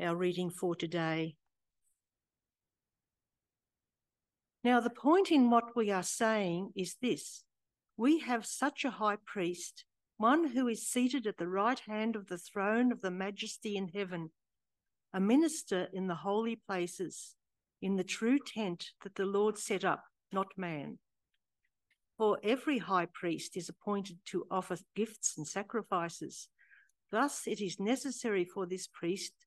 our reading for today. Now, the point in what we are saying is this we have such a high priest, one who is seated at the right hand of the throne of the majesty in heaven, a minister in the holy places, in the true tent that the Lord set up, not man. For every high priest is appointed to offer gifts and sacrifices. Thus, it is necessary for this priest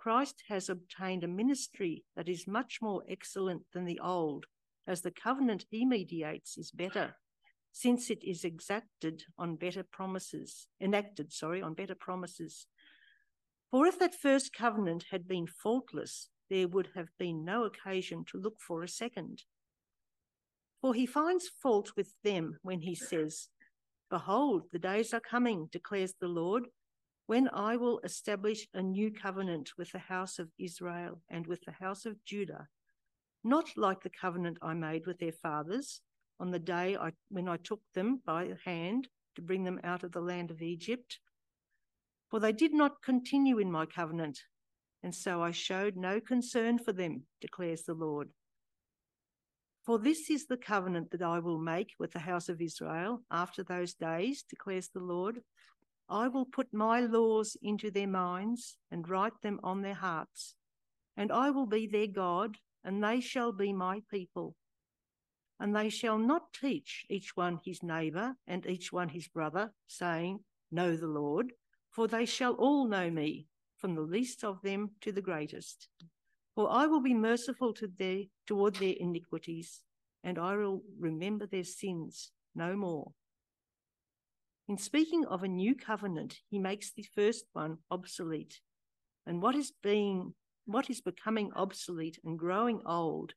Christ has obtained a ministry that is much more excellent than the old as the covenant he mediates is better, since it is exacted on better promises, enacted, sorry, on better promises. For if that first covenant had been faultless, there would have been no occasion to look for a second. For he finds fault with them when he says, Behold, the days are coming, declares the Lord, when I will establish a new covenant with the house of Israel and with the house of Judah not like the covenant I made with their fathers on the day I, when I took them by the hand to bring them out of the land of Egypt. For they did not continue in my covenant, and so I showed no concern for them, declares the Lord. For this is the covenant that I will make with the house of Israel after those days, declares the Lord. I will put my laws into their minds and write them on their hearts, and I will be their God, and they shall be my people. And they shall not teach each one his neighbour and each one his brother, saying, Know the Lord, for they shall all know me, from the least of them to the greatest. For I will be merciful to their, toward their iniquities, and I will remember their sins no more. In speaking of a new covenant, he makes the first one obsolete. And what is being what is becoming obsolete and growing old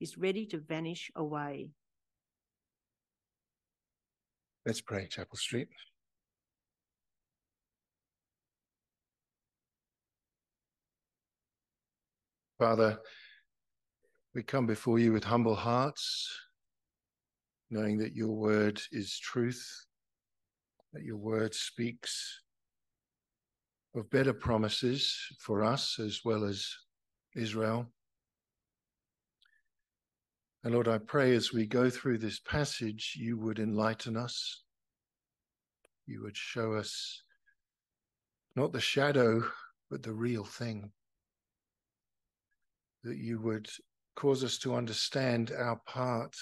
is ready to vanish away. Let's pray, Chapel Street. Father, we come before you with humble hearts, knowing that your word is truth, that your word speaks of better promises for us as well as Israel. And Lord, I pray as we go through this passage, you would enlighten us. You would show us not the shadow, but the real thing. That you would cause us to understand our part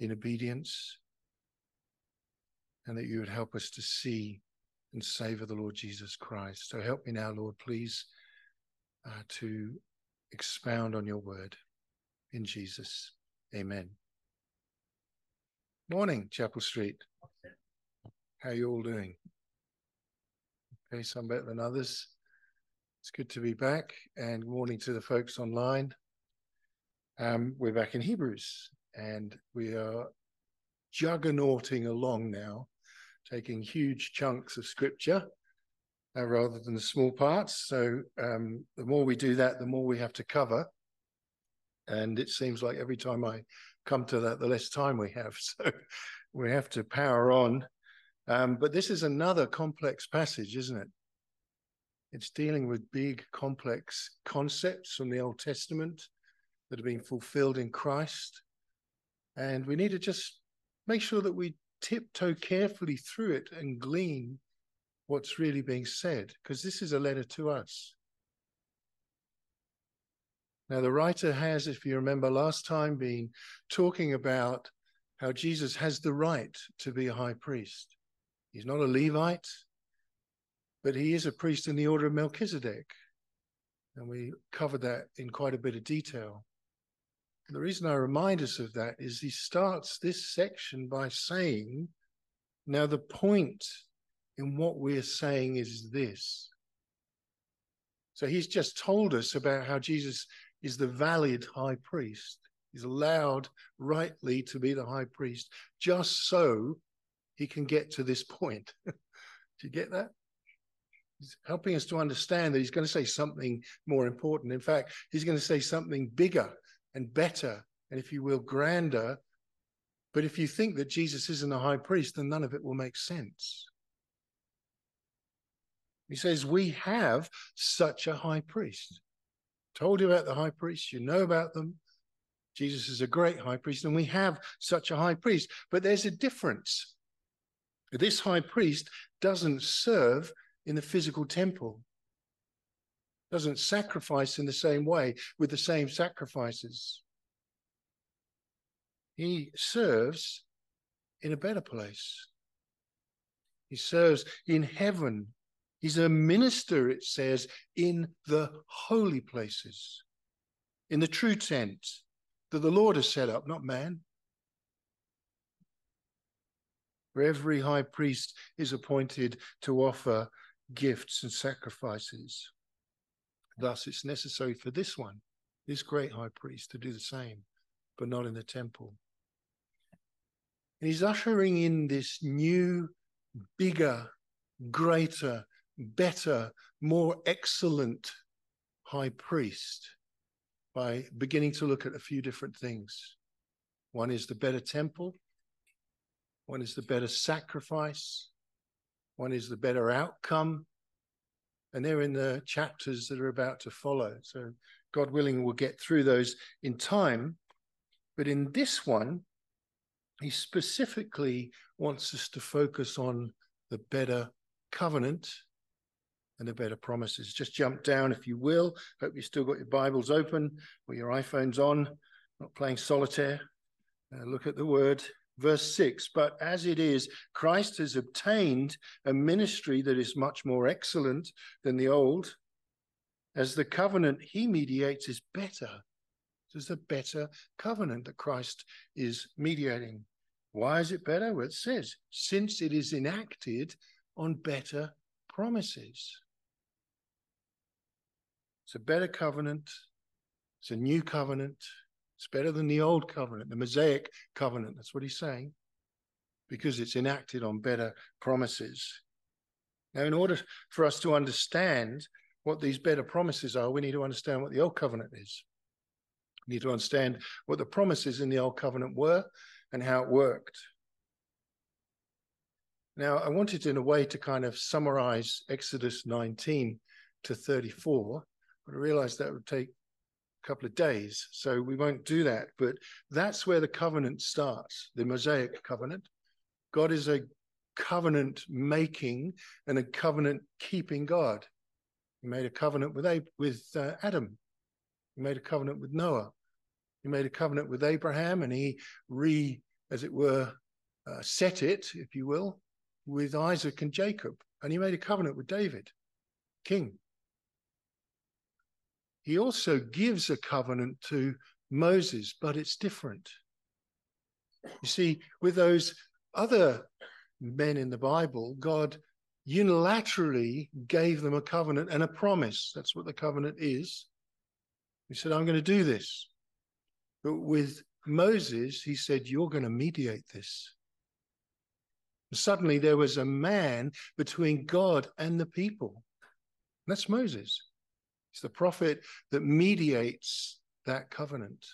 in obedience, and that you would help us to see and savor the Lord Jesus Christ. So help me now, Lord, please, uh, to expound on your word in Jesus. Amen. Morning, Chapel Street. How are you all doing? Okay, some better than others. It's good to be back, and morning to the folks online. Um, we're back in Hebrews, and we are juggernauting along now taking huge chunks of scripture uh, rather than small parts. So um, the more we do that, the more we have to cover. And it seems like every time I come to that, the less time we have. So we have to power on. Um, but this is another complex passage, isn't it? It's dealing with big, complex concepts from the Old Testament that have been fulfilled in Christ. And we need to just make sure that we tiptoe carefully through it and glean what's really being said, because this is a letter to us. Now, the writer has, if you remember last time, been talking about how Jesus has the right to be a high priest. He's not a Levite, but he is a priest in the order of Melchizedek. And we covered that in quite a bit of detail the reason I remind us of that is he starts this section by saying, now the point in what we're saying is this. So he's just told us about how Jesus is the valid high priest. He's allowed rightly to be the high priest, just so he can get to this point. Do you get that? He's helping us to understand that he's going to say something more important. In fact, he's going to say something bigger and better, and if you will, grander. But if you think that Jesus isn't a high priest, then none of it will make sense. He says, We have such a high priest. Told you about the high priest, you know about them. Jesus is a great high priest, and we have such a high priest. But there's a difference. This high priest doesn't serve in the physical temple, doesn't sacrifice in the same way with the same sacrifices. He serves in a better place. He serves in heaven. He's a minister, it says, in the holy places, in the true tent that the Lord has set up, not man. For every high priest is appointed to offer gifts and sacrifices. Thus, it's necessary for this one, this great high priest, to do the same, but not in the temple. And he's ushering in this new, bigger, greater, better, more excellent high priest by beginning to look at a few different things. One is the better temple, one is the better sacrifice, one is the better outcome. And they're in the chapters that are about to follow. So, God willing, we'll get through those in time. But in this one, he specifically wants us to focus on the better covenant and the better promises. Just jump down if you will. Hope you've still got your Bibles open or your iPhones on, not playing solitaire. Uh, look at the word. Verse 6 But as it is, Christ has obtained a ministry that is much more excellent than the old, as the covenant he mediates is better. There's a better covenant that Christ is mediating. Why is it better? Well, it says, since it is enacted on better promises. It's a better covenant. It's a new covenant. It's better than the old covenant, the Mosaic covenant. That's what he's saying, because it's enacted on better promises. Now, in order for us to understand what these better promises are, we need to understand what the old covenant is. We need to understand what the promises in the old covenant were and how it worked. Now, I wanted, in a way, to kind of summarize Exodus 19 to 34 but I realized that would take couple of days. So we won't do that. But that's where the covenant starts, the Mosaic covenant. God is a covenant making and a covenant keeping God. He made a covenant with, Ab- with uh, Adam. He made a covenant with Noah. He made a covenant with Abraham and he re, as it were, uh, set it, if you will, with Isaac and Jacob. And he made a covenant with David, king. He also gives a covenant to Moses, but it's different. You see, with those other men in the Bible, God unilaterally gave them a covenant and a promise. That's what the covenant is. He said, I'm going to do this. But with Moses, he said, You're going to mediate this. And suddenly there was a man between God and the people. That's Moses. It's the prophet that mediates that covenant.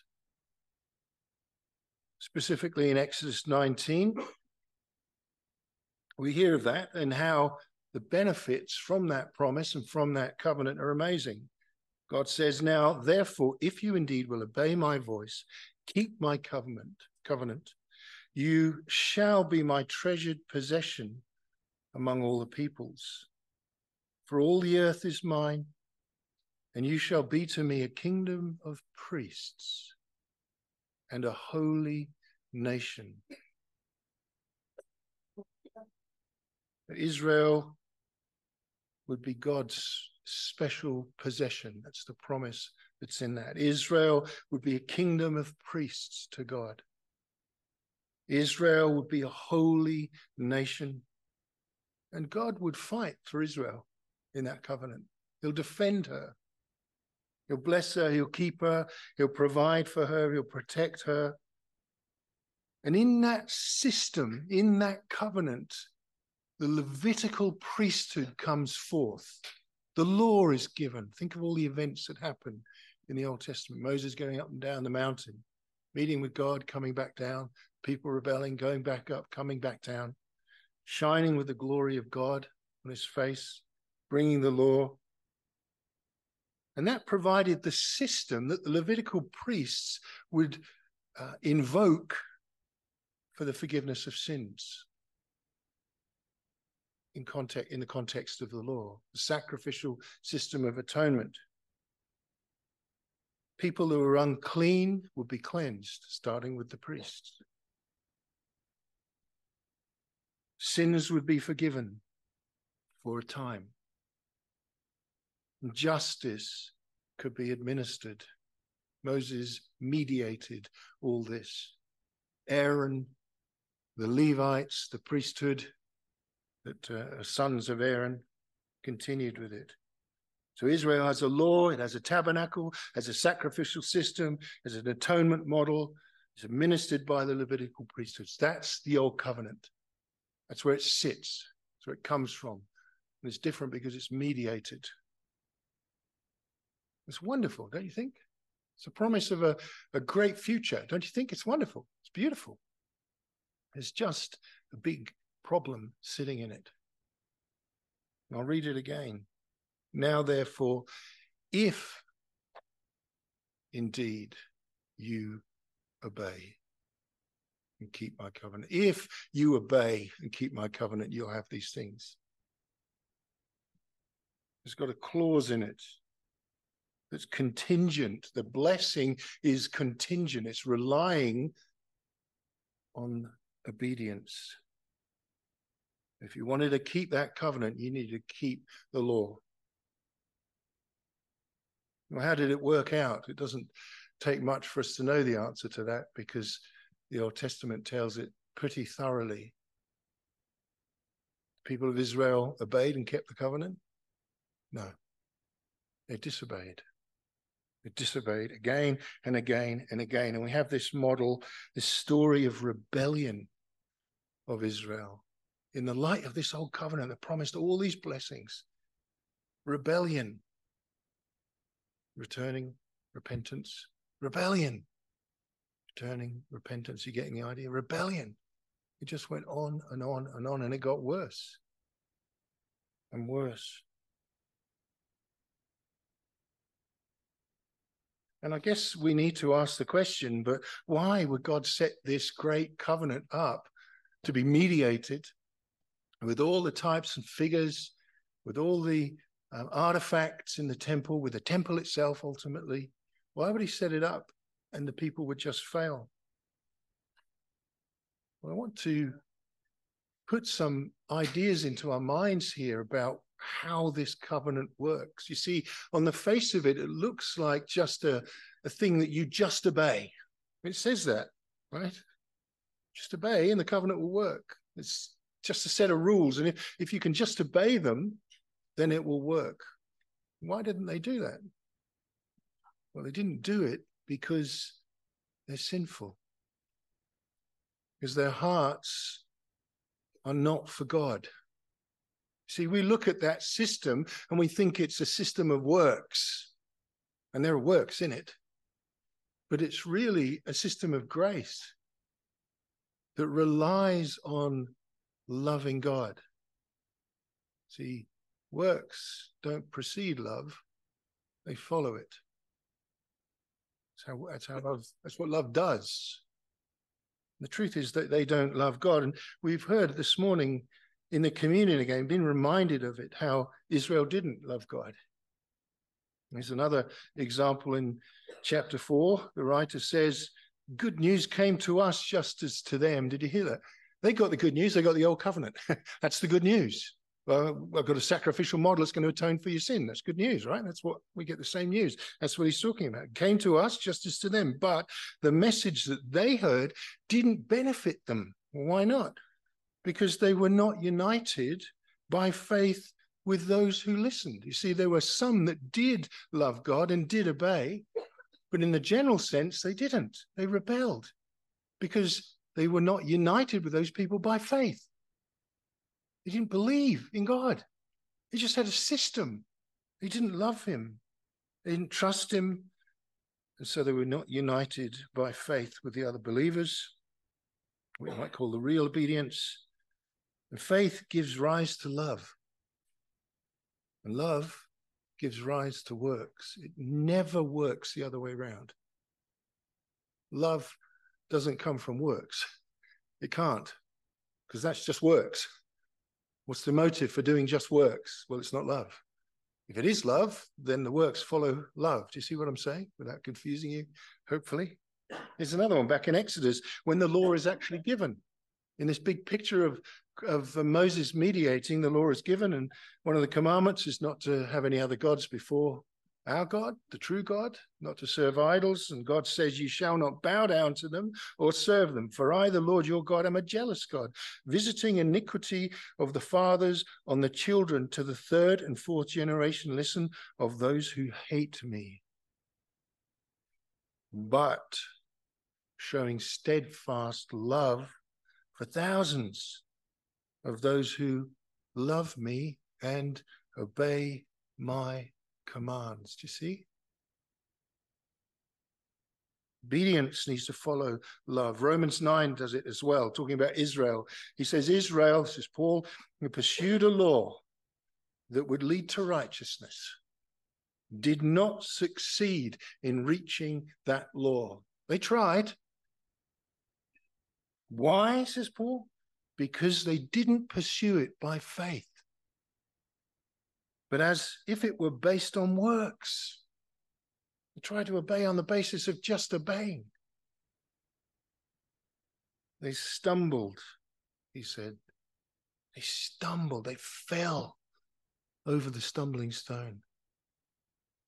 Specifically in Exodus 19, we hear of that and how the benefits from that promise and from that covenant are amazing. God says, Now, therefore, if you indeed will obey my voice, keep my covenant, covenant, you shall be my treasured possession among all the peoples. For all the earth is mine, and you shall be to me a kingdom of priests and a holy nation. Israel would be God's special possession. That's the promise that's in that. Israel would be a kingdom of priests to God. Israel would be a holy nation. And God would fight for Israel in that covenant. He'll defend her. He'll bless her. He'll keep her. He'll provide for her. He'll protect her. And in that system, in that covenant, the Levitical priesthood comes forth. The law is given. Think of all the events that happen in the Old Testament Moses going up and down the mountain, meeting with God, coming back down, people rebelling, going back up, coming back down, shining with the glory of God on his face, bringing the law. And that provided the system that the Levitical priests would uh, invoke for the forgiveness of sins in context in the context of the law, the sacrificial system of atonement. People who were unclean would be cleansed, starting with the priests. Sins would be forgiven for a time. Justice could be administered. Moses mediated all this. Aaron, the Levites, the priesthood, that uh, sons of Aaron continued with it. So Israel has a law, it has a tabernacle, has a sacrificial system, has an atonement model, it's administered by the Levitical priesthoods. That's the old covenant. That's where it sits. That's where it comes from. And it's different because it's mediated. It's wonderful, don't you think? It's a promise of a, a great future. Don't you think it's wonderful? It's beautiful. It's just a big problem sitting in it. I'll read it again. Now, therefore, if indeed you obey and keep my covenant, if you obey and keep my covenant, you'll have these things. It's got a clause in it that's contingent. The blessing is contingent, it's relying on obedience. If you wanted to keep that covenant, you need to keep the law. Well, how did it work out? It doesn't take much for us to know the answer to that because the Old Testament tells it pretty thoroughly. People of Israel obeyed and kept the covenant? No, they disobeyed. Disobeyed again and again and again. And we have this model, this story of rebellion of Israel in the light of this old covenant that promised all these blessings rebellion, returning, repentance, rebellion, returning, repentance. You're getting the idea? Rebellion. It just went on and on and on, and it got worse and worse. And I guess we need to ask the question, but why would God set this great covenant up to be mediated with all the types and figures, with all the um, artifacts in the temple, with the temple itself ultimately. Why would he set it up and the people would just fail? Well, I want to put some ideas into our minds here about how this covenant works. You see, on the face of it, it looks like just a, a thing that you just obey. It says that, right? Just obey and the covenant will work. It's just a set of rules. And if, if you can just obey them, then it will work. Why didn't they do that? Well, they didn't do it because they're sinful, because their hearts are not for God. See, we look at that system and we think it's a system of works, and there are works in it, but it's really a system of grace that relies on loving God. See, works don't precede love, they follow it. That's how, that's how love, that's what love does. The truth is that they don't love God. And we've heard this morning in the communion again, being reminded of it, how Israel didn't love God. There's another example in chapter four. The writer says, Good news came to us just as to them. Did you hear that? They got the good news. They got the old covenant. That's the good news. Well, I've got a sacrificial model that's going to atone for your sin. That's good news, right? That's what we get the same news. That's what he's talking about. It came to us just as to them, but the message that they heard didn't benefit them. Why not? Because they were not united by faith with those who listened. You see, there were some that did love God and did obey, but in the general sense, they didn't. They rebelled because they were not united with those people by faith. They didn't believe in God. They just had a system. They didn't love Him. They didn't trust Him. And so they were not united by faith with the other believers, what might call the real obedience. And faith gives rise to love. And love gives rise to works. It never works the other way around. Love doesn't come from works. It can't, because that's just works. What's the motive for doing just works? Well, it's not love. If it is love, then the works follow love. Do you see what I'm saying without confusing you? Hopefully. There's another one back in Exodus when the law is actually given. In this big picture of, of uh, Moses mediating, the law is given, and one of the commandments is not to have any other gods before our God, the true God, not to serve idols. And God says, You shall not bow down to them or serve them. For I, the Lord your God, am a jealous God, visiting iniquity of the fathers on the children to the third and fourth generation. Listen, of those who hate me. But showing steadfast love for thousands of those who love me and obey my commands. Do you see? Obedience needs to follow love. Romans 9 does it as well, talking about Israel. He says, Israel, this is Paul, who pursued a law that would lead to righteousness, did not succeed in reaching that law. They tried. Why, says Paul? Because they didn't pursue it by faith but as if it were based on works. They tried to obey on the basis of just obeying. They stumbled, he said. They stumbled, they fell over the stumbling stone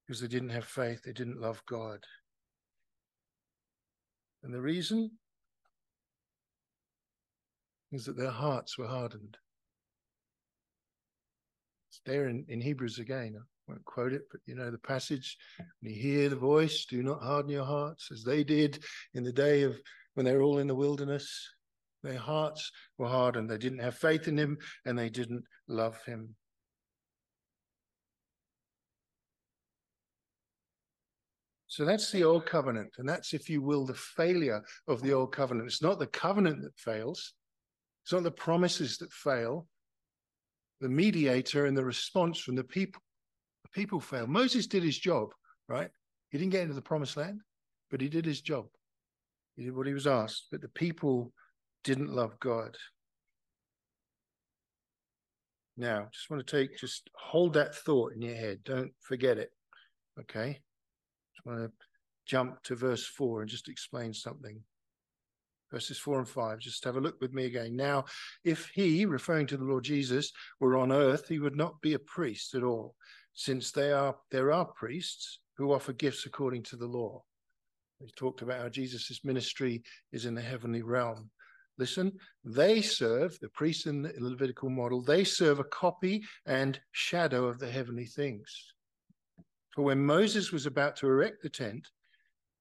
because they didn't have faith, they didn't love God. And the reason is that their hearts were hardened. It's there in, in Hebrews again. I won't quote it, but you know the passage. When you hear the voice, do not harden your hearts as they did in the day of when they were all in the wilderness. Their hearts were hardened. They didn't have faith in him and they didn't love him. So that's the old covenant. And that's, if you will, the failure of the old covenant. It's not the covenant that fails, it's not the promises that fail, the mediator and the response from the people. The people fail. Moses did his job, right? He didn't get into the promised land, but he did his job. He did what he was asked, but the people didn't love God. Now, just want to take, just hold that thought in your head. Don't forget it. Okay. Just want to jump to verse four and just explain something verses 4 and 5. Just have a look with me again. Now, if he, referring to the Lord Jesus, were on earth, he would not be a priest at all, since they are there are priests who offer gifts according to the law. We talked about how Jesus' ministry is in the heavenly realm. Listen, they serve, the priests in the Levitical model, they serve a copy and shadow of the heavenly things. For when Moses was about to erect the tent,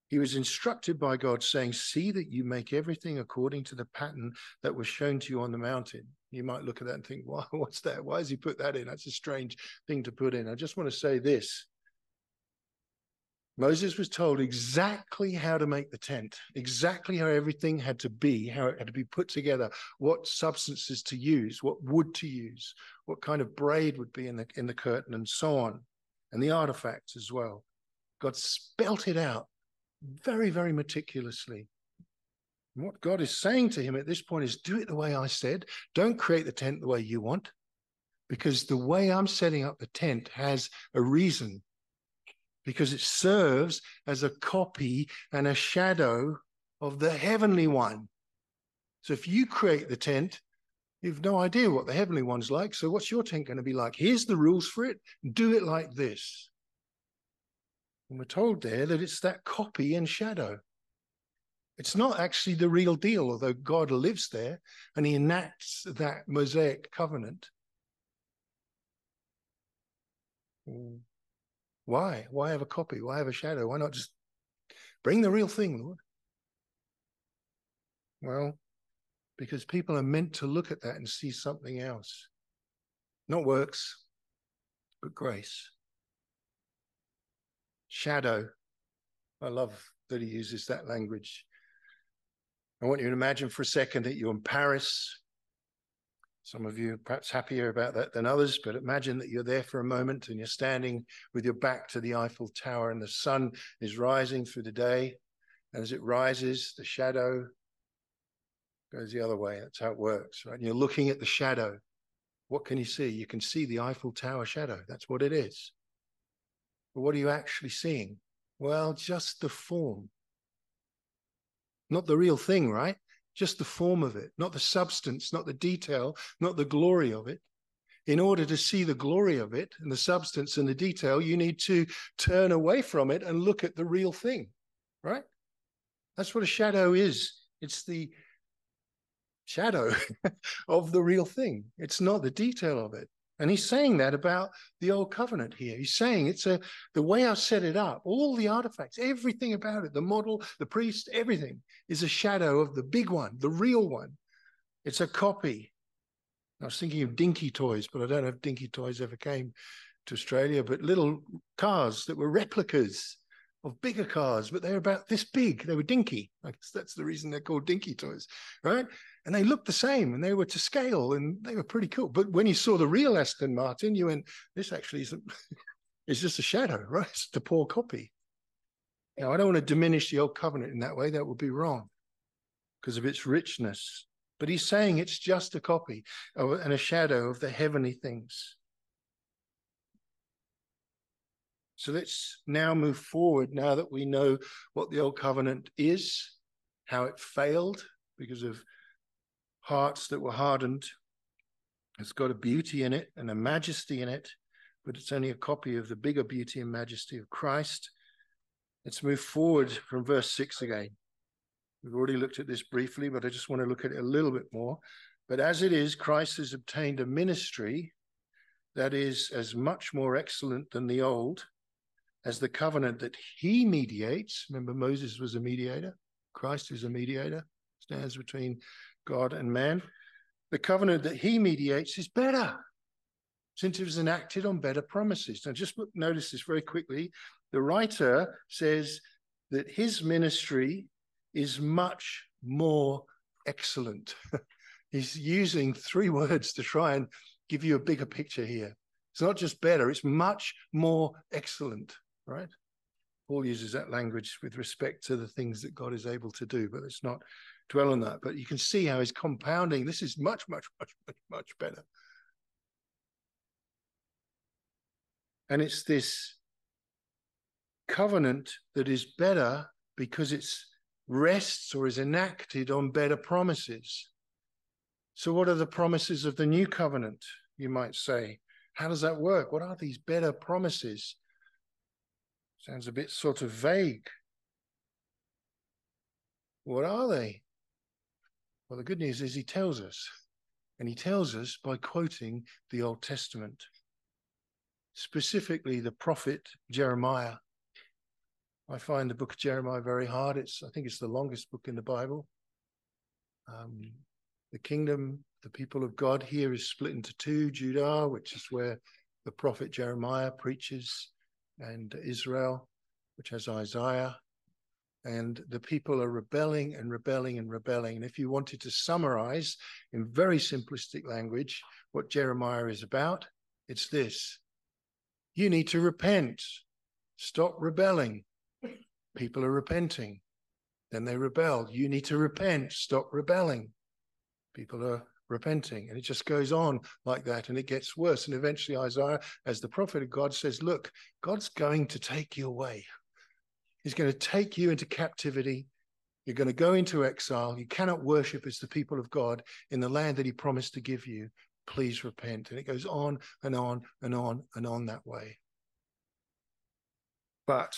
he was instructed by God, saying, See that you make everything according to the pattern that was shown to you on the mountain. You might look at that and think, Why, what's that? Why has he put that in? That's a strange thing to put in. I just want to say this. Moses was told exactly how to make the tent, exactly how everything had to be, how it had to be put together, what substances to use, what wood to use, what kind of braid would be in the in the curtain, and so on, and the artifacts as well. God spelt it out very, very meticulously. And what God is saying to him at this point is do it the way I said. Don't create the tent the way you want, because the way I'm setting up the tent has a reason, because it serves as a copy and a shadow of the heavenly one. So if you create the tent, you've no idea what the heavenly one's like. So what's your tent going to be like? Here's the rules for it. Do it like this. And we're told there that it's that copy and shadow. It's not actually the real deal, although God lives there and he enacts that Mosaic covenant. Why? Why have a copy? Why have a shadow? Why not just bring the real thing, Lord? Well, because people are meant to look at that and see something else. Not works, but grace. Shadow. I love that he uses that language. I want you to imagine for a second that you're in Paris. Some of you perhaps happier about that than others, but imagine that you're there for a moment and you're standing with your back to the Eiffel Tower and the sun is rising through the day. And as it rises, the shadow goes the other way. That's how it works, right? And you're looking at the shadow. What can you see? You can see the Eiffel Tower shadow. That's what it is. But what are you actually seeing? Well, just the form. Not the real thing, right? Just the form of it, not the substance, not the detail, not the glory of it. In order to see the glory of it and the substance and the detail, you need to turn away from it and look at the real thing, right? That's what a shadow is. It's the shadow of the real thing. It's not the detail of it. And he's saying that about the old covenant here. He's saying it's a the way I set it up, all the artifacts, everything about it, the model, the priest, everything is a shadow of the big one, the real one. It's a copy. I was thinking of dinky toys, but I don't know if dinky toys ever came to Australia, but little cars that were replicas of bigger cars, but they were about this big. They were dinky. I guess that's the reason they're called dinky toys, right? And they looked the same and they were to scale and they were pretty cool. But when you saw the real Aston Martin, you went, this actually isn't, it's just a shadow, right? It's the poor copy. Now, I don't want to diminish the old covenant in that way. That would be wrong because of its richness. But he's saying it's just a copy of, and a shadow of the heavenly things. So let's now move forward now that we know what the old covenant is, how it failed because of hearts that were hardened. It's got a beauty in it and a majesty in it, but it's only a copy of the bigger beauty and majesty of Christ. Let's move forward from verse 6 again. We've already looked at this briefly, but I just want to look at it a little bit more. But as it is, Christ has obtained a ministry that is as much more excellent than the old as the covenant that he mediates. Remember, Moses was a mediator, Christ is a mediator, stands between God and man. The covenant that he mediates is better since it was enacted on better promises. Now, just notice this very quickly. The writer says that his ministry is much more excellent. He's using three words to try and give you a bigger picture here. It's not just better, it's much more excellent right? Paul uses that language with respect to the things that God is able to do, but let's not dwell on that. But you can see how he's compounding. This is much, much, much, much, much better. And it's this covenant that is better because it rests or is enacted on better promises. So, what are the promises of the new covenant, you might say? How does that work? What are these better promises? Sounds a bit sort of vague. What are they? Well, the good news is he tells us, and he tells us by quoting the Old Testament, specifically the prophet Jeremiah. I find the book of Jeremiah very hard. It's, I think it's the longest book in the Bible. Um, the kingdom, the people of God here is split into two Judah, which is where the prophet Jeremiah preaches, and Israel, which has Isaiah. And the people are rebelling and rebelling and rebelling. And if you wanted to summarize in very simplistic language what Jeremiah is about, it's this you need to repent, stop rebelling. People are repenting. Then they rebel. You need to repent, stop rebelling. People are repenting. And it just goes on like that and it gets worse. And eventually, Isaiah, as the prophet of God, says, Look, God's going to take you away. He's going to take you into captivity. You're going to go into exile. You cannot worship as the people of God in the land that He promised to give you. Please repent. And it goes on and on and on and on that way. But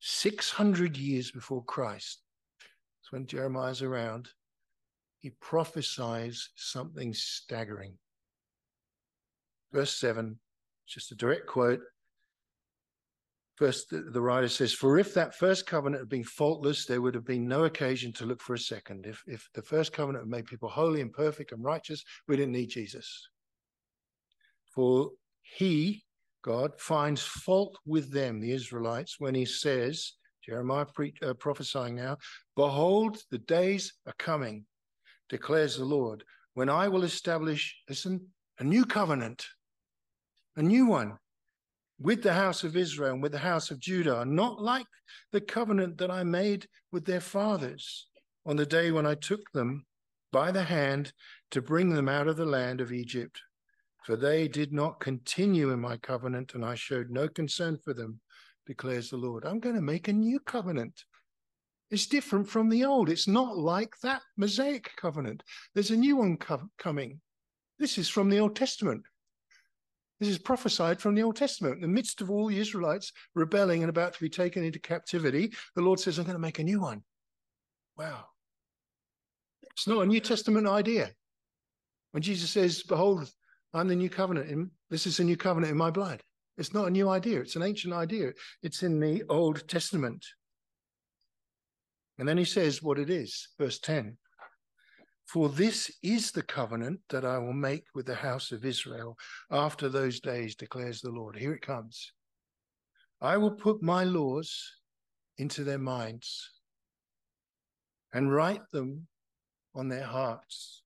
600 years before Christ, that's when Jeremiah's around, he prophesies something staggering. Verse 7 just a direct quote. First, the, writer says, For if that first covenant had been faultless, there would have been no occasion to look for a second. If, if the first covenant had made people holy and perfect and righteous, we didn't need Jesus. For he, God, finds fault with them, the Israelites, when he says, Jeremiah pre- uh, prophesying now, Behold, the days are coming, declares the Lord, when I will establish, listen, a new covenant, a new one with the house of Israel and with the house of Judah, not like the covenant that I made with their fathers on the day when I took them by the hand to bring them out of the land of Egypt. For they did not continue in my covenant, and I showed no concern for them, declares the Lord. I'm going to make a new covenant. It's different from the old. It's not like that Mosaic covenant. There's a new one co- coming. This is from the Old Testament. This is prophesied from the Old Testament. In the midst of all the Israelites rebelling and about to be taken into captivity, the Lord says, I'm going to make a new one. Wow. It's not a New Testament idea. When Jesus says, Behold, I'm the new covenant, in, this is a new covenant in my blood. It's not a new idea, it's an ancient idea. It's in the Old Testament. And then he says what it is, verse 10. For this is the covenant that I will make with the house of Israel after those days, declares the Lord. Here it comes. I will put my laws into their minds and write them on their hearts.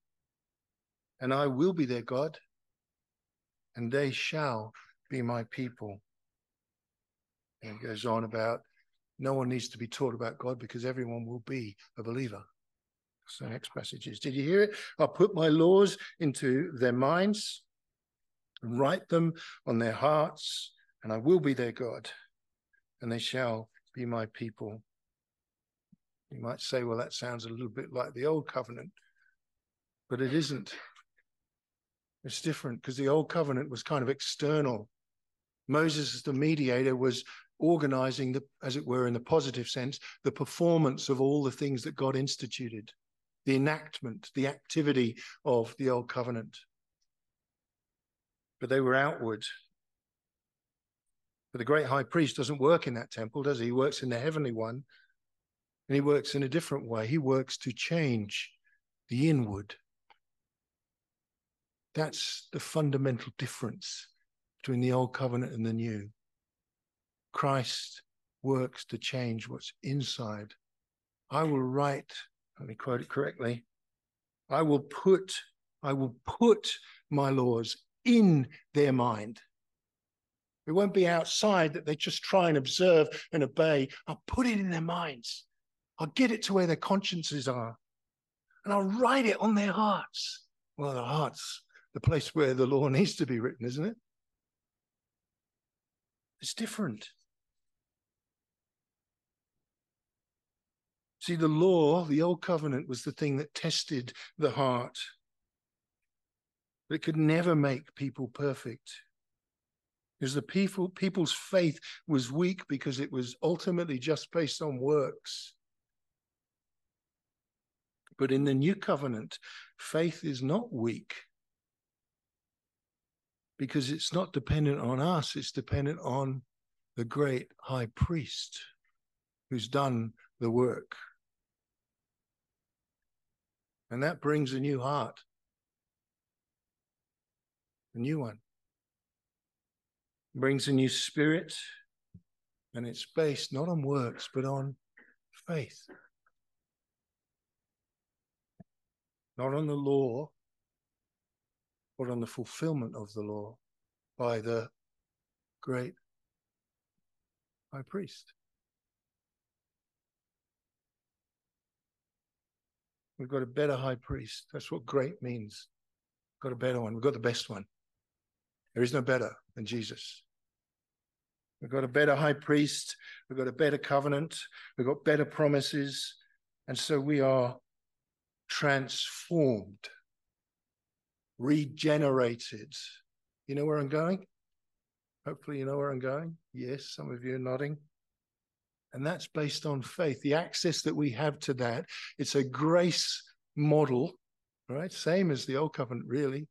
And I will be their God, and they shall be my people. And it goes on about no one needs to be taught about God because everyone will be a believer. So next passages. Did you hear it? I'll put my laws into their minds and write them on their hearts, and I will be their God, and they shall be my people. You might say, well, that sounds a little bit like the old covenant, but it isn't. It's different because the old covenant was kind of external. Moses, as the mediator, was organizing the, as it were, in the positive sense, the performance of all the things that God instituted, the enactment, the activity of the old covenant. But they were outward. But the great high priest doesn't work in that temple, does he? He works in the heavenly one. And he works in a different way. He works to change the inward. That's the fundamental difference between the old covenant and the new. Christ works to change what's inside. I will write, let me quote it correctly. I will put, I will put my laws in their mind. It won't be outside that they just try and observe and obey. I'll put it in their minds. I'll get it to where their consciences are. And I'll write it on their hearts. Well, the heart's the place where the law needs to be written, isn't it? It's different. See, the law, the old covenant, was the thing that tested the heart. But it could never make people perfect. Because the people, people's faith was weak because it was ultimately just based on works. But in the new covenant, faith is not weak because it's not dependent on us, it's dependent on the great high priest who's done the work. And that brings a new heart, a new one. It brings a new spirit, and it's based not on works, but on faith. Not on the law, but on the fulfillment of the law by the great high priest. We've got a better high priest. That's what great means. We've got a better one. We've got the best one. There is no better than Jesus. We've got a better high priest. We've got a better covenant. We've got better promises. And so we are transformed, regenerated. You know where I'm going? Hopefully, you know where I'm going. Yes, some of you are nodding. And that's based on faith. The access that we have to that, it's a grace model, right? Same as the old covenant, really,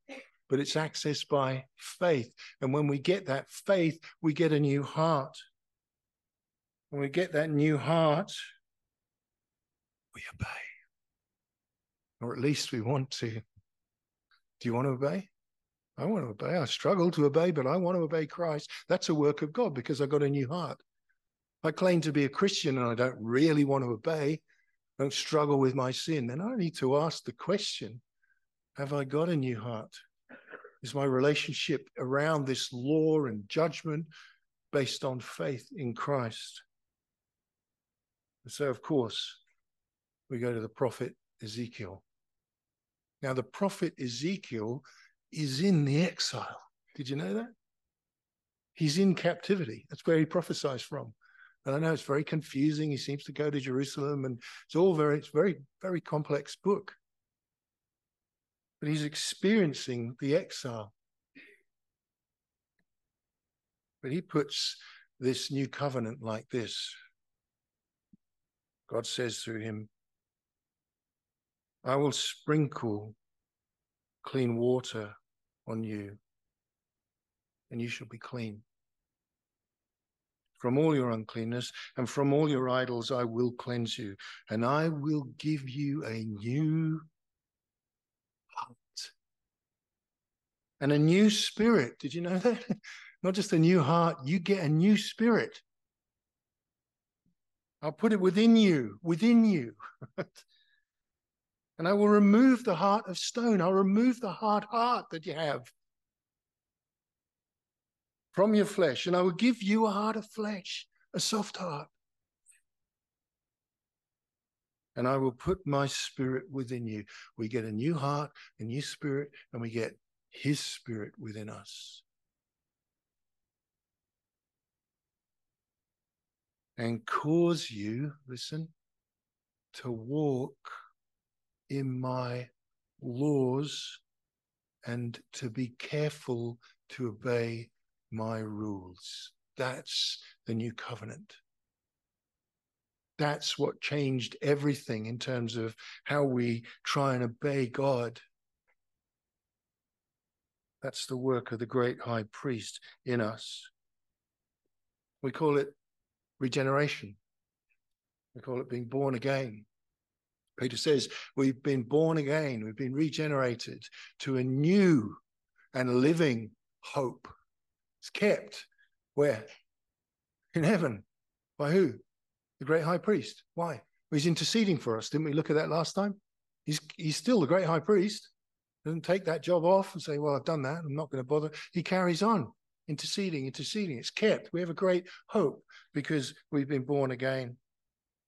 but it's accessed by faith. And when we get that faith, we get a new heart. When we get that new heart, we obey. Or at least we want to. Do you want to obey? I want to obey. I struggle to obey, but I want to obey Christ. That's a work of God because I got a new heart. I claim to be a Christian and I don't really want to obey, don't struggle with my sin, then I need to ask the question Have I got a new heart? Is my relationship around this law and judgment based on faith in Christ? And so, of course, we go to the prophet Ezekiel. Now, the prophet Ezekiel is in the exile. Did you know that? He's in captivity. That's where he prophesies from. And I know it's very confusing. He seems to go to Jerusalem, and it's all very, it's very, very complex book. But he's experiencing the exile. But he puts this new covenant like this. God says through him, I will sprinkle clean water on you, and you shall be clean from all your uncleanness and from all your idols I will cleanse you and I will give you a new heart and a new spirit. Did you know that? Not just a new heart, you get a new spirit. I'll put it within you, within you. and I will remove the heart of stone. I'll remove the hard heart that you have from your flesh, and I will give you a heart of flesh, a soft heart. And I will put my spirit within you. We get a new heart, a new spirit, and we get his spirit within us. And cause you, listen, to walk in my laws and to be careful to obey my rules. That's the new covenant. That's what changed everything in terms of how we try and obey God. That's the work of the great high priest in us. We call it regeneration. We call it being born again. Peter says we've been born again, we've been regenerated to a new and living hope it's kept where? In heaven. By who? The great high priest. Why? He's interceding for us. Didn't we look at that last time? He's he's still the great high priest. Doesn't take that job off and say, Well, I've done that. I'm not going to bother. He carries on interceding, interceding. It's kept. We have a great hope because we've been born again.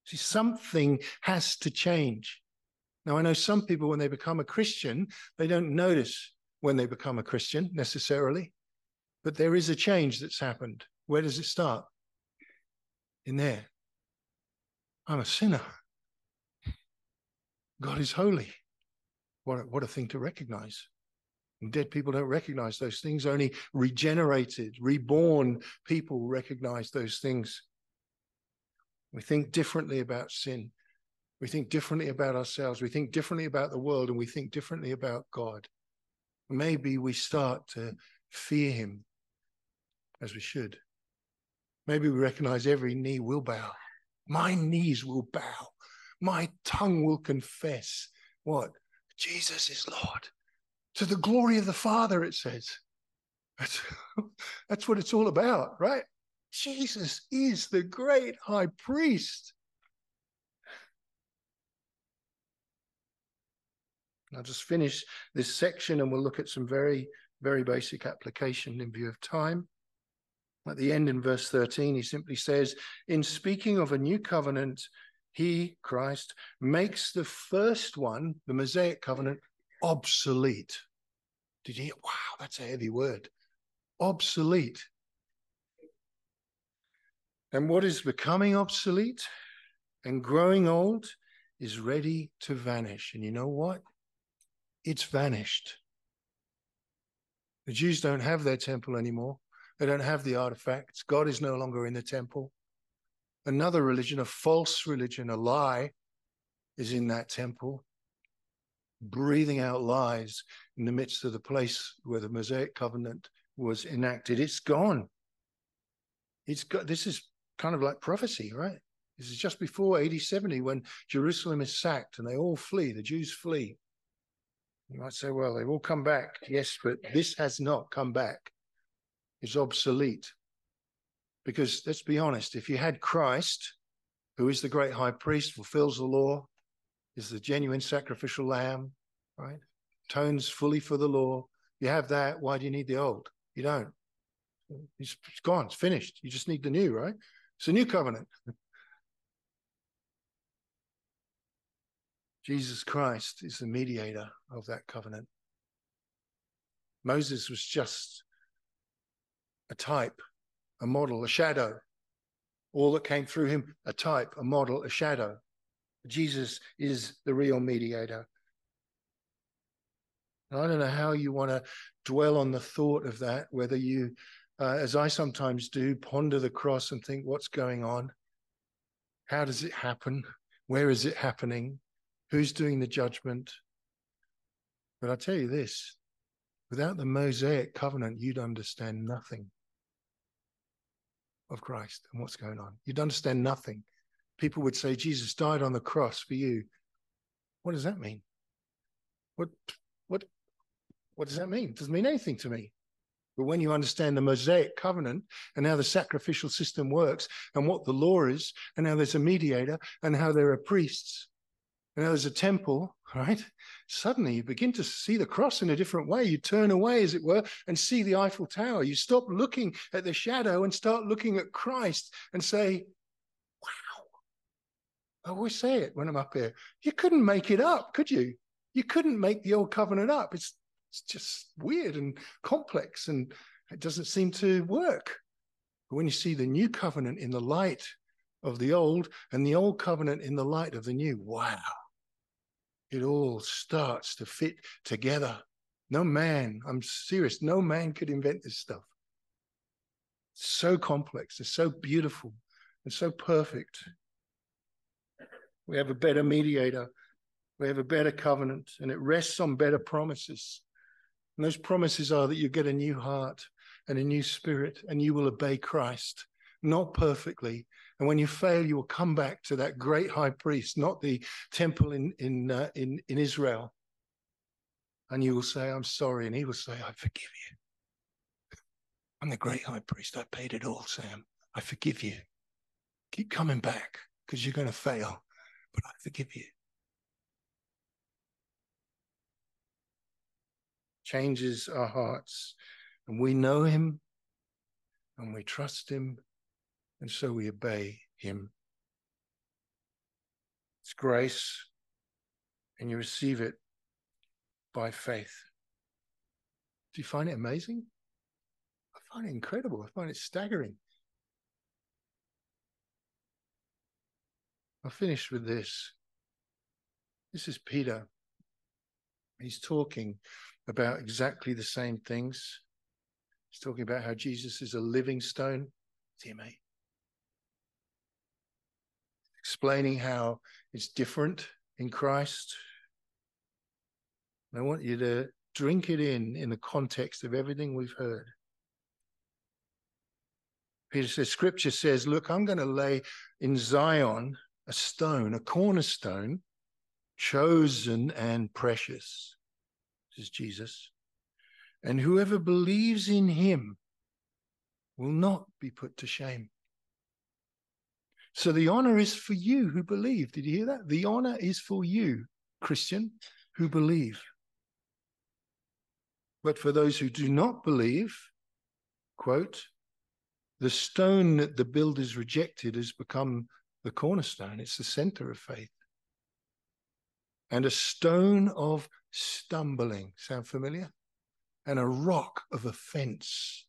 See, something has to change. Now, I know some people, when they become a Christian, they don't notice when they become a Christian necessarily. But there is a change that's happened. Where does it start? In there. I'm a sinner. God is holy. What a, what a thing to recognize. And dead people don't recognize those things. Only regenerated, reborn people recognize those things. We think differently about sin. We think differently about ourselves. We think differently about the world, and we think differently about God. Maybe we start to fear Him as we should. Maybe we recognize every knee will bow. My knees will bow. My tongue will confess what? Jesus is Lord. To the glory of the Father, it says. That's, that's what it's all about, right? Jesus is the great high priest. I'll just finish this section and we'll look at some very, very basic application in view of time. At the end in verse 13, he simply says, In speaking of a new covenant, he, Christ, makes the first one, the Mosaic covenant, obsolete. Did you hear? Wow, that's a heavy word. Obsolete. And what is becoming obsolete and growing old is ready to vanish. And you know what? It's vanished. The Jews don't have their temple anymore. They don't have the artifacts. God is no longer in the temple. Another religion, a false religion, a lie, is in that temple. breathing out lies in the midst of the place where the Mosaic covenant was enacted. It's gone. It's got this is kind of like prophecy, right? This is just before AD 70 when Jerusalem is sacked and they all flee, the Jews flee. You might say, well, they've all come back. Yes, but this has not come back. It's obsolete. Because let's be honest, if you had Christ, who is the great high priest, fulfills the law, is the genuine sacrificial lamb, right? Tones fully for the law. You have that. Why do you need the old? You don't. It's gone. It's finished. You just need the new, right? It's a new covenant. Jesus Christ is the mediator of that covenant. Moses was just a type, a model, a shadow. All that came through him, a type, a model, a shadow. Jesus is the real mediator. I don't know how you want to dwell on the thought of that, whether you, uh, as I sometimes do, ponder the cross and think, what's going on? How does it happen? Where is it happening? Who's doing the judgment? But I tell you this without the Mosaic covenant, you'd understand nothing of Christ and what's going on. You'd understand nothing. People would say, Jesus died on the cross for you. What does that mean? What what what does that mean? It doesn't mean anything to me. But when you understand the Mosaic covenant and how the sacrificial system works and what the law is and how there's a mediator and how there are priests and how there's a temple, right? Suddenly you begin to see the cross in a different way. You turn away, as it were, and see the Eiffel Tower. You stop looking at the shadow and start looking at Christ and say, wow. I always say it when I'm up here. You couldn't make it up, could you? You couldn't make the old covenant up. It's it's just weird and complex and it doesn't seem to work. But when you see the new covenant in the light of the old and the old covenant in the light of the new, wow, it all starts to fit together. No man, I'm serious, no man could invent this stuff. It's so complex, it's so beautiful, and so perfect. We have a better mediator, we have a better covenant, and it rests on better promises. And those promises are that you get a new heart and a new spirit, and you will obey Christ, not perfectly. And when you fail, you will come back to that great high priest, not the temple in in uh, in, in Israel. And you will say, "I'm sorry," and he will say, "I forgive you." I'm the great high priest. I paid it all, Sam. I forgive you. Keep coming back because you're going to fail, but I forgive you. changes our hearts. And we know him and we trust him, and so we obey him. It's grace, and you receive it by faith. Do you find it amazing? I find it incredible. I find it staggering. I'll finish with this. This is Peter. He's talking about exactly the same things. He's talking about how Jesus is a living stone. See, mate. Explaining how it's different in Christ. And I want you to drink it in in the context of everything we've heard. Peter says, Scripture says, Look, I'm going to lay in Zion a stone, a cornerstone, chosen and precious is Jesus. And whoever believes in him will not be put to shame. So the honor is for you who believe. Did you hear that? The honor is for you, Christian, who believe. But for those who do not believe, quote, the stone that the builders rejected has become the cornerstone. It's the center of faith. And a stone of stumbling. Sound familiar? And a rock of offense.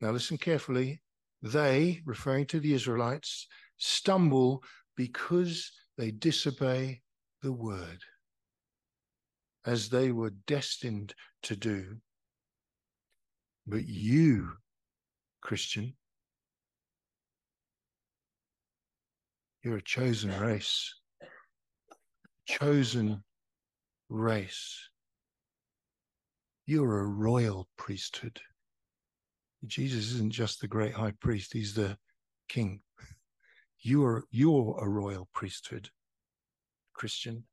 Now, listen carefully. They, referring to the Israelites, stumble because they disobey the word, as they were destined to do. But you, Christian, you're a chosen race, chosen race. You're a royal priesthood. Jesus isn't just the great high priest, he's the king. You're, you're a royal priesthood, Christian.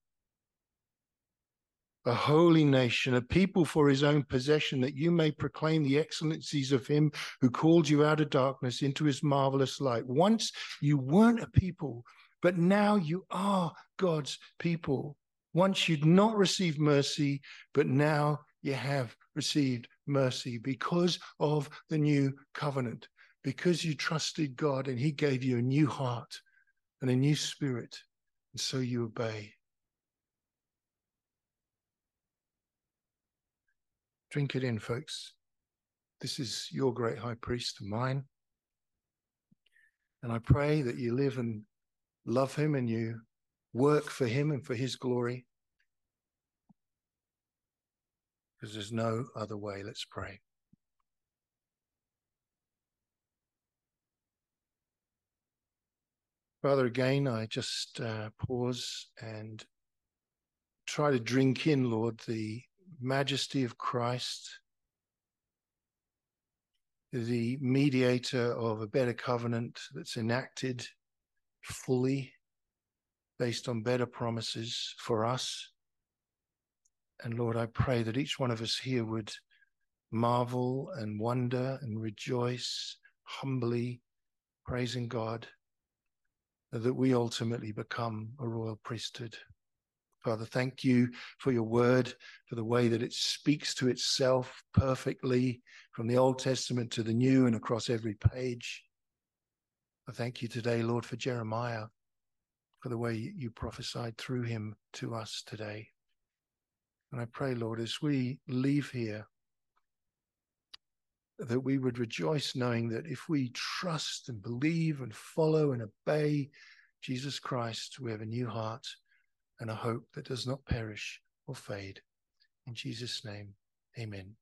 A holy nation, a people for his own possession, that you may proclaim the excellencies of him who called you out of darkness into his marvelous light. Once you weren't a people, but now you are God's people. Once you'd not received mercy, but now you have received mercy because of the new covenant, because you trusted God and He gave you a new heart and a new spirit, and so you obey. Drink it in, folks. This is your great high priest and mine. And I pray that you live and love him and you work for him and for his glory. Because there's no other way. Let's pray. Father, again, I just uh, pause and try to drink in, Lord, the majesty of Christ, the mediator of a better covenant that's enacted fully based on better promises for us. And Lord, I pray that each one of us here would marvel and wonder and rejoice humbly, praising God, that we ultimately become a royal priesthood. Father, thank you for your word, for the way that it speaks to itself perfectly from the Old Testament to the New and across every page. I thank you today, Lord, for Jeremiah, for the way you prophesied through him to us today. And I pray, Lord, as we leave here, that we would rejoice knowing that if we trust and believe and follow and obey Jesus Christ, we have a new heart and a hope that does not perish or fade. In Jesus' name, amen.